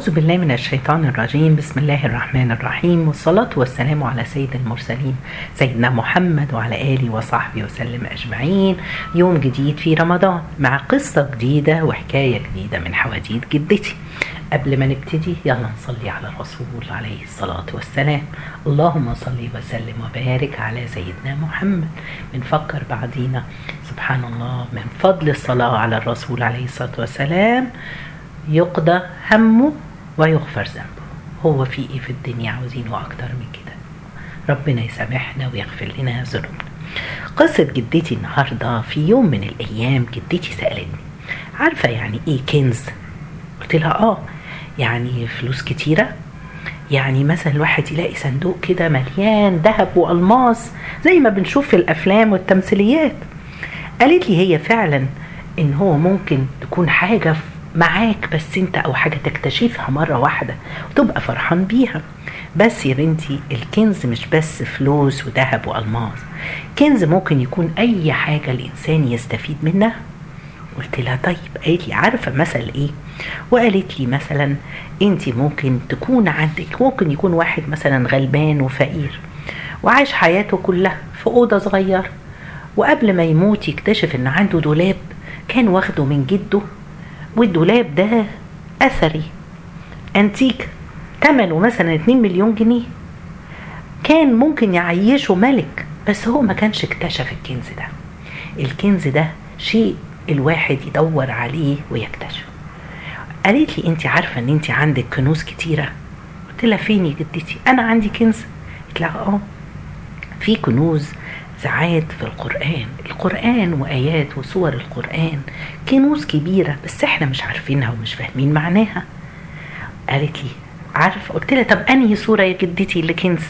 أعوذ بالله من الشيطان الرجيم. بسم الله الرحمن الرحيم. والصلاة والسلام على سيد المرسلين سيدنا محمد وعلى آله وصحبه وسلم أجمعين. يوم جديد في رمضان مع قصة جديدة وحكاية جديدة من حواديت جدتي. قبل ما نبتدي يلا نصلي على الرسول عليه الصلاة والسلام. اللهم صل وسلم وبارك على سيدنا محمد. بنفكر بعدينا. سبحان الله من فضل الصلاة على الرسول عليه الصلاة والسلام. يقضى همه ويغفر ذنبه. هو في إيه في الدنيا عاوزينه أكتر من كده؟ ربنا يسامحنا ويغفر لنا ذنوبنا. قصة جدتي النهاردة في يوم من الأيام جدتي سألتني عارفة يعني إيه كنز؟ قلت لها آه يعني فلوس كتيرة؟ يعني مثلا الواحد يلاقي صندوق كده مليان ذهب وألماس زي ما بنشوف في الأفلام والتمثيليات. قالت لي هي فعلا إن هو ممكن تكون حاجة معاك بس انت أو حاجة تكتشفها مرة واحدة وتبقى فرحان بيها. بس يا بنتي الكنز مش بس فلوس وذهب وألماس. كنز ممكن يكون أي حاجة الإنسان يستفيد منها. قلت لها طيب قالت لي عارفة مثل إيه؟ وقالت لي مثلا أنت ممكن تكون عندك ممكن يكون واحد مثلا غلبان وفقير وعاش حياته كلها في أوضة صغيرة. وقبل ما يموت يكتشف إن عنده دولاب كان واخده من جده والدولاب ده أثري. أنتيك ثمنه مثلا 2 مليون جنيه. كان ممكن يعيشه ملك بس هو ما كانش اكتشف الكنز ده. الكنز ده شيء الواحد يدور عليه ويكتشفه. قالت لي انت عارفة إن انت عندك كنوز كتيرة؟ قلت لها فين يا جدتي؟ أنا عندي كنز. قلت لها آه في كنوز ساعات في القرآن القرآن وآيات وسور القرآن. كنوز كبيرة بس إحنا مش عارفينها ومش فاهمين معناها. قالت لي عارف؟ قلت لها طب أنهي سورة يا جدتي اللي كنز؟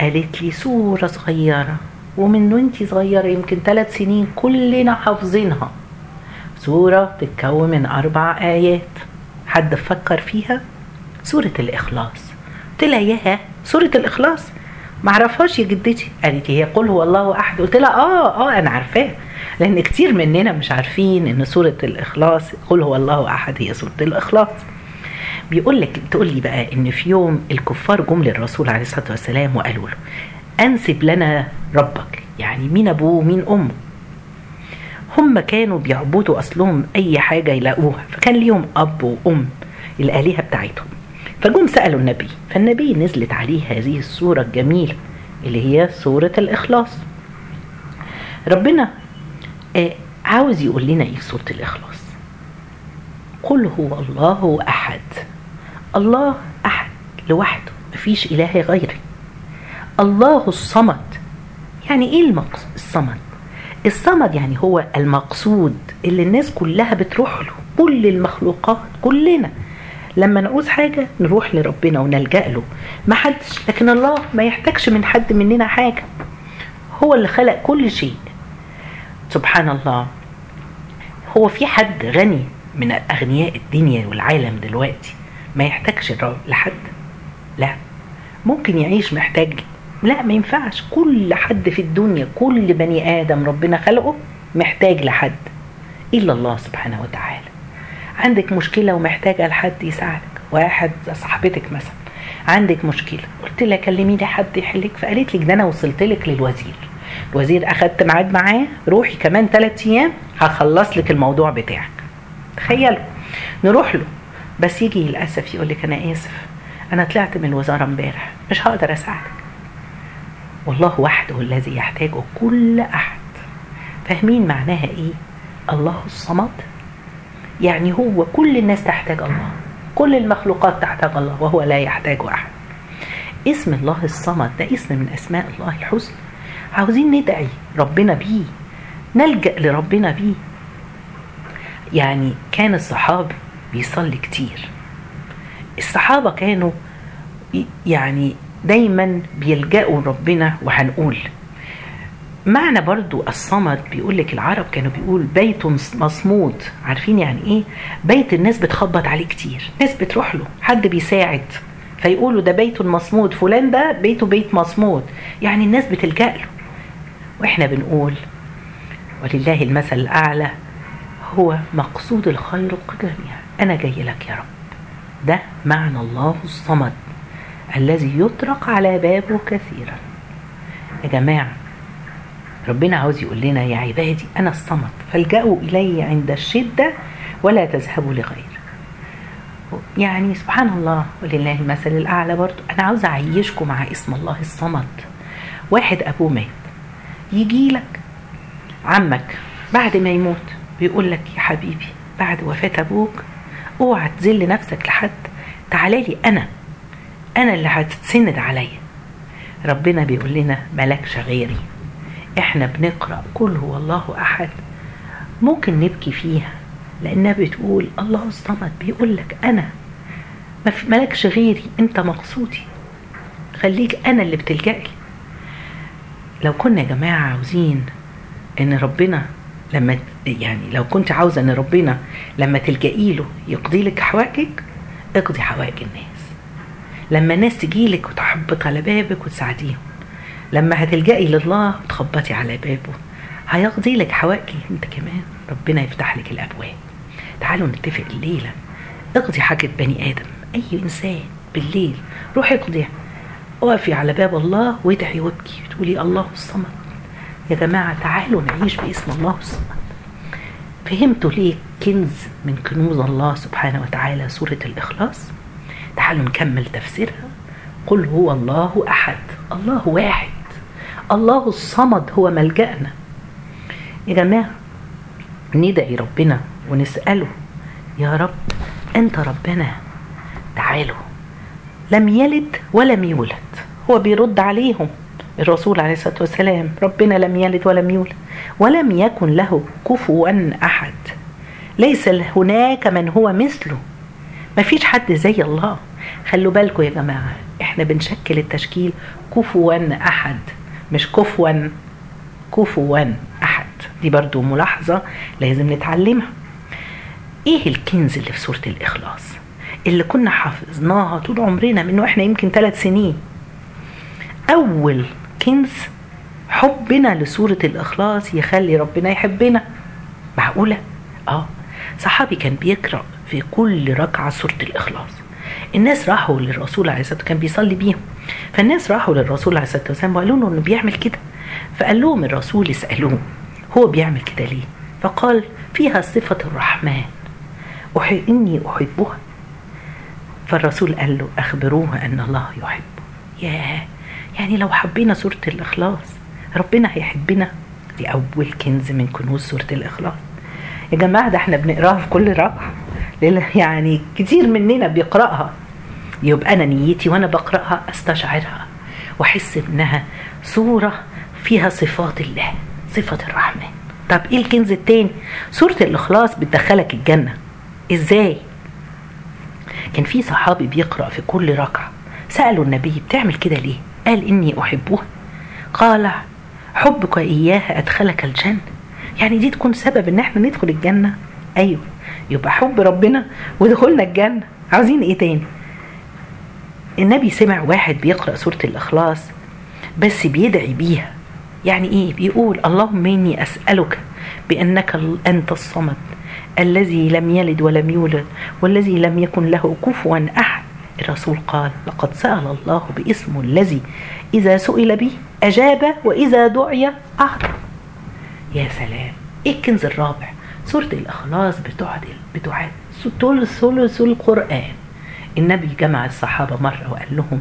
قالت لي سورة صغيرة ومن وانتي صغيرة يمكن ثلاث سنين كلنا حافظينها. سورة بتتكون من أربع آيات. حد فكر فيها؟ سورة الإخلاص. قلت لها ياها سورة الإخلاص؟ معرفهاش يا جدتي. قالت هي قل هو الله أحد؟ قلت لها آه آه أنا عارفاه. لأن كتير مننا مش عارفين إن سوره الإخلاص قل هو الله أحد هي سوره الإخلاص. بيقول لك بتقول لي بقى إن في يوم الكفار جم للرسول عليه الصلاة والسلام وقالوا له أنسب لنا ربك. يعني مين أبوه ومين أمه. هم كانوا بيعبدوا أصلهم أي حاجة يلاقوها. فكان ليهم أب وأم الآلهة بتاعتهم. فجم سألوا النبي فالنبي نزلت عليه هذه السورة الجميلة اللي هي سورة الإخلاص. ربنا عاوز يقول لنا إيه في سورة الإخلاص؟ قل هو الله أحد. الله أحد لوحده مفيش إله غيره الله الصمد. يعني إيه الصمد؟ الصمد يعني هو المقصود اللي الناس كلها بتروح له كل المخلوقات كلنا. لما نعوز حاجة نروح لربنا ونلجأ له. ما حدش لكن الله ما يحتاجش من حد مننا حاجة. هو اللي خلق كل شيء. سبحان الله. هو في حد غني من أغنياء الدنيا والعالم دلوقتي؟ ما يحتاجش لحد؟ لا. ممكن يعيش محتاج. لا ما ينفعش. كل حد في الدنيا كل بني آدم ربنا خلقه محتاج لحد. إلا الله سبحانه وتعالى. عندك مشكلة ومحتاجة لحد يساعدك. واحد صاحبتك مثلا عندك مشكلة قلت لها كلميني حد يحلك فقالت لك ده أنا وصلت لك للوزير. الوزير أخدت ميعاد معاه روحي كمان ثلاث أيام هخلص لك الموضوع بتاعك. تخيلوا نروح له. بس يجي للأسف يقول لك أنا آسف أنا طلعت من الوزارة امبارح مش هقدر أساعدك. والله وحده الذي يحتاجه كل أحد. فاهمين معناها إيه؟ الله الصمد؟ يعني هو كل الناس تحتاج الله. كل المخلوقات تحتاج الله وهو لا يحتاج أحد. اسم الله الصمد ده اسم من أسماء الله الحسنى. عاوزين ندعي ربنا بيه. نلجأ لربنا بيه. يعني كان الصحابي بيصلي كتير. الصحابة كانوا يعني دايما بيلجأوا ربنا وهنقول معنى برضو الصمد بيقول لك العرب كانوا بيقول بيت مصمود. عارفين يعني إيه؟ بيت الناس بتخبط عليه كتير. ناس بتروح له حد بيساعد فيقولوا ده بيت مصمود فلان ده بيته بيت مصمود. يعني الناس بتلجأ له. وإحنا بنقول ولله المثل الأعلى هو مقصود الخير جميعا أنا جاي لك يا رب. ده معنى الله الصمد الذي يطرق على بابه كثيرا. يا جماعة ربنا عاوز يقول لنا يا عبادي أنا الصمد فالجأوا إلي عند الشدة ولا تذهبوا لغير يعني سبحان الله ولله المثل الأعلى برضو. أنا عاوز أعيشكم مع اسم الله الصمد. واحد أبوه مات. يجي لك عمك بعد ما يموت بيقول لك يا حبيبي بعد وفاة أبوك أوعى تذل نفسك لحد. تعالى لي أنا. أنا اللي هتتسند عليا. ربنا بيقول لنا ملكش غيري. إحنا بنقرأ كل هو الله أحد. ممكن نبكي فيها لأنها بتقول الله الصمد بيقول لك أنا. ملكش غيري أنت مقصودي. خليك أنا اللي بتلجأ لي لو كنا يا جماعة عاوزين إن ربنا لما يعني لو كنت عاوزة إن ربنا لما تلجئي له يقضي لك حوائجك اقضي حوائج الناس. لما الناس تجيلك وتحبك على بابك وتساعديهم. لما هتلجئي لله وتخبطي على بابه. هيقضي لك حوائجك انت كمان. ربنا يفتح لك الأبواب. تعالوا نتفق الليلة. اقضي حاجة بني آدم. أي إنسان بالليل روحي اقضيها اقفي على باب الله وادعي وابكي. تقولي الله الصمد. يا جماعة تعالوا نعيش باسم الله الصمد. فهمتوا ليه كنز من كنوز الله سبحانه وتعالى سورة الإخلاص؟ تعالوا نكمل تفسيرها. قل هو الله أحد. الله واحد. الله الصمد هو ملجأنا. يا جماعة ندعي ربنا ونسأله يا رب أنت ربنا تعالوا. لم يلد ولم يولد. هو بيرد عليهم. الرسول عليه الصلاة والسلام ربنا لم يلد ولم يولد ولم يكن له كفوا أحد. ليس هناك من هو مثله. ما فيش حد زي الله. خلوا بالكم يا جماعة إحنا بنشكل التشكيل كفوا أحد. مش كفوا كفوا أحد. دي برضو ملاحظة لازم نتعلمها. إيه الكنز اللي في سورة الإخلاص؟ اللي كنا حافظناها طول عمرنا من وإحنا يمكن ثلاث سنين. أول كنز حبنا لسورة الإخلاص يخلي ربنا يحبنا. معقولة؟ آه. صحابي كان بيقرأ في كل ركعة سورة الإخلاص. الناس راحوا للرسول عليه الصلاة والسلام كان بيصلي بيهم. فالناس راحوا للرسول عليه الصلاة والسلام وقالوا له إنه بيعمل كده. فقال لهم الرسول اسألوه هو بيعمل كده ليه؟ فقال فيها صفة الرحمن أحب إني أحبها. فالرسول قال له أخبروه أن الله يحبه. ياه! يعني لو حبينا سورة الإخلاص ربنا هيحبنا؟ دي أول كنز من كنوز سورة الإخلاص. يا جماعة ده إحنا بنقراها في كل ركعة يعني كتير مننا بيقرأها. يبقى أنا نيتي وأنا بقرأها أستشعرها وأحس إنها سورة فيها صفات الله صفة الرحمن. طب إيه الكنز التاني؟ سورة الإخلاص بتدخلك الجنة. إزاي؟ كان في صحابي بيقرأ في كل ركعة. سألوا النبي بتعمل كده ليه؟ قال إني أحبها قال حبك إياها أدخلك الجنة. يعني دي تكون سبب إن إحنا ندخل الجنة؟ أيوه. يبقى حب ربنا ودخولنا الجنة. عاوزين إيه تاني؟ النبي سمع واحد بيقرأ سورة الإخلاص بس بيدعي بيها. يعني إيه؟ بيقول اللهم إني أسألك بأنك أنت الصمد الذي لم يلد ولم يولد والذي لم يكن له كفوا أحد. الرسول قال لقد سأل الله باسمه الذي إذا سئل به أجاب وإذا دعي أعطى. يا سلام! إيه الكنز الرابع؟ سورة الإخلاص بتعدل بتعد ثلث القرآن. النبي جمع الصحابة مرة وقال لهم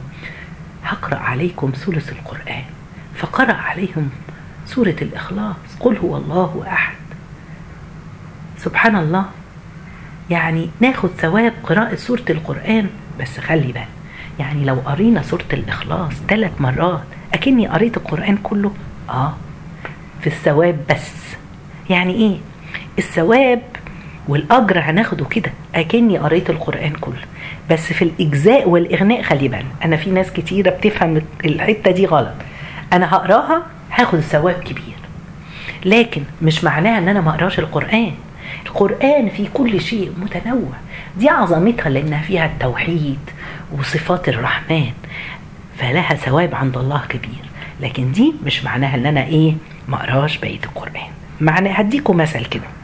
هقرأ عليكم ثلث القرآن. فقرأ عليهم سورة الإخلاص قل هو الله أحد. سبحان الله. يعني ناخد ثواب قراءة سورة القرآن بس خلي بالك يعني لو قرينا سورة الإخلاص ثلاث مرات أكني قريت القرآن كله آه في الثواب بس. يعني إيه؟ الثواب والأجر هناخده كده أكني قريت القرآن كله. بس في الإجزاء والإغناء خلي بالك أنا في ناس كتيرة بتفهم الحتة دي غلط. أنا هقراها هاخد ثواب كبير. لكن مش معناها إن أنا ما أقراش القرآن. القرآن في كل شيء متنوع. دي عظمتها لأنها فيها التوحيد وصفات الرحمن. فلها ثواب عند الله كبير. لكن دي مش معناها إن أنا إيه ما أقراش بقية القرآن. معنى هديكم مثل كده.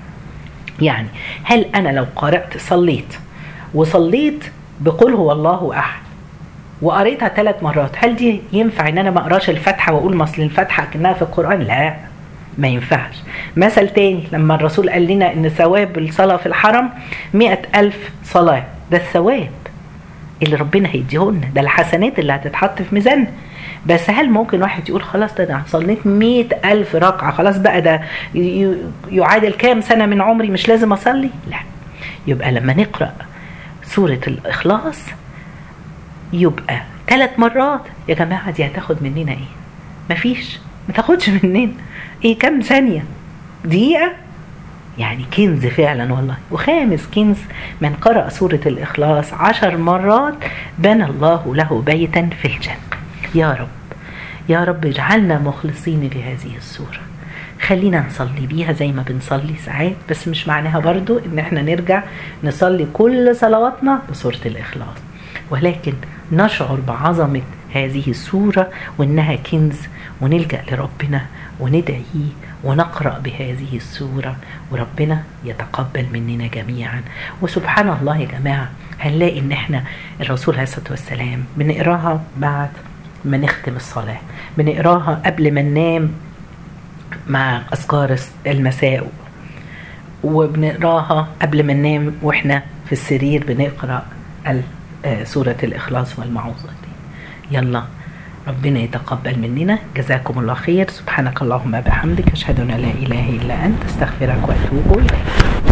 يعني هل أنا لو قرأت صليت وصليت بقول هو الله أحد وقريتها ثلاث مرات هل دي ينفع إن أنا ما أقراش الفاتحة وأقول مصل الفاتحة كانها في القرآن؟ لا ما ينفعش. مثل تاني لما الرسول قال لنا إن ثواب الصلاة في الحرم مئة ألف صلاة. ده الثواب اللي ربنا هيديهولنا ده الحسنات اللي هتتحط في ميزاننا. بس هل ممكن واحد يقول خلاص ده أنا صليت مئة ألف ركعة خلاص بقى ده يعادل كام سنة من عمري مش لازم أصلي؟ لا. يبقى لما نقرأ سورة الإخلاص يبقى ثلاث مرات يا جماعة دي هتاخد مننا إيه؟ مفيش. ما تاخدش مننا. إيه كام ثانية؟ دقيقة؟ يعني كنز فعلا والله. وخامس كنز من قرأ سورة الإخلاص عشر مرات بنى الله له بيتا في الجنة. يا رب. يا رب اجعلنا مخلصين لهذه السورة. خلينا نصلي بيها زي ما بنصلي ساعات بس مش معناها برضو إن إحنا نرجع نصلي كل صلواتنا بسورة الإخلاص. ولكن نشعر بعظمة هذه السورة وإنها كنز ونلجأ لربنا وندعيه ونقرأ بهذه السورة. وربنا يتقبل مننا جميعا. وسبحان الله يا جماعة هنلاقي إن إحنا الرسول عليه الصلاة والسلام بنقراها بعد ما نختم الصلاة بنقراها قبل ما ننام مع أذكار المساء. وبنقراها قبل ما ننام وإحنا في السرير بنقرأ سورة الإخلاص والمعوذات يلا ربنا يتقبل مننا. جزاكم الله خير. سبحانك اللهم بحمدك أشهد أن لا إله إلا أنت. أستغفرك وأتوب إليك.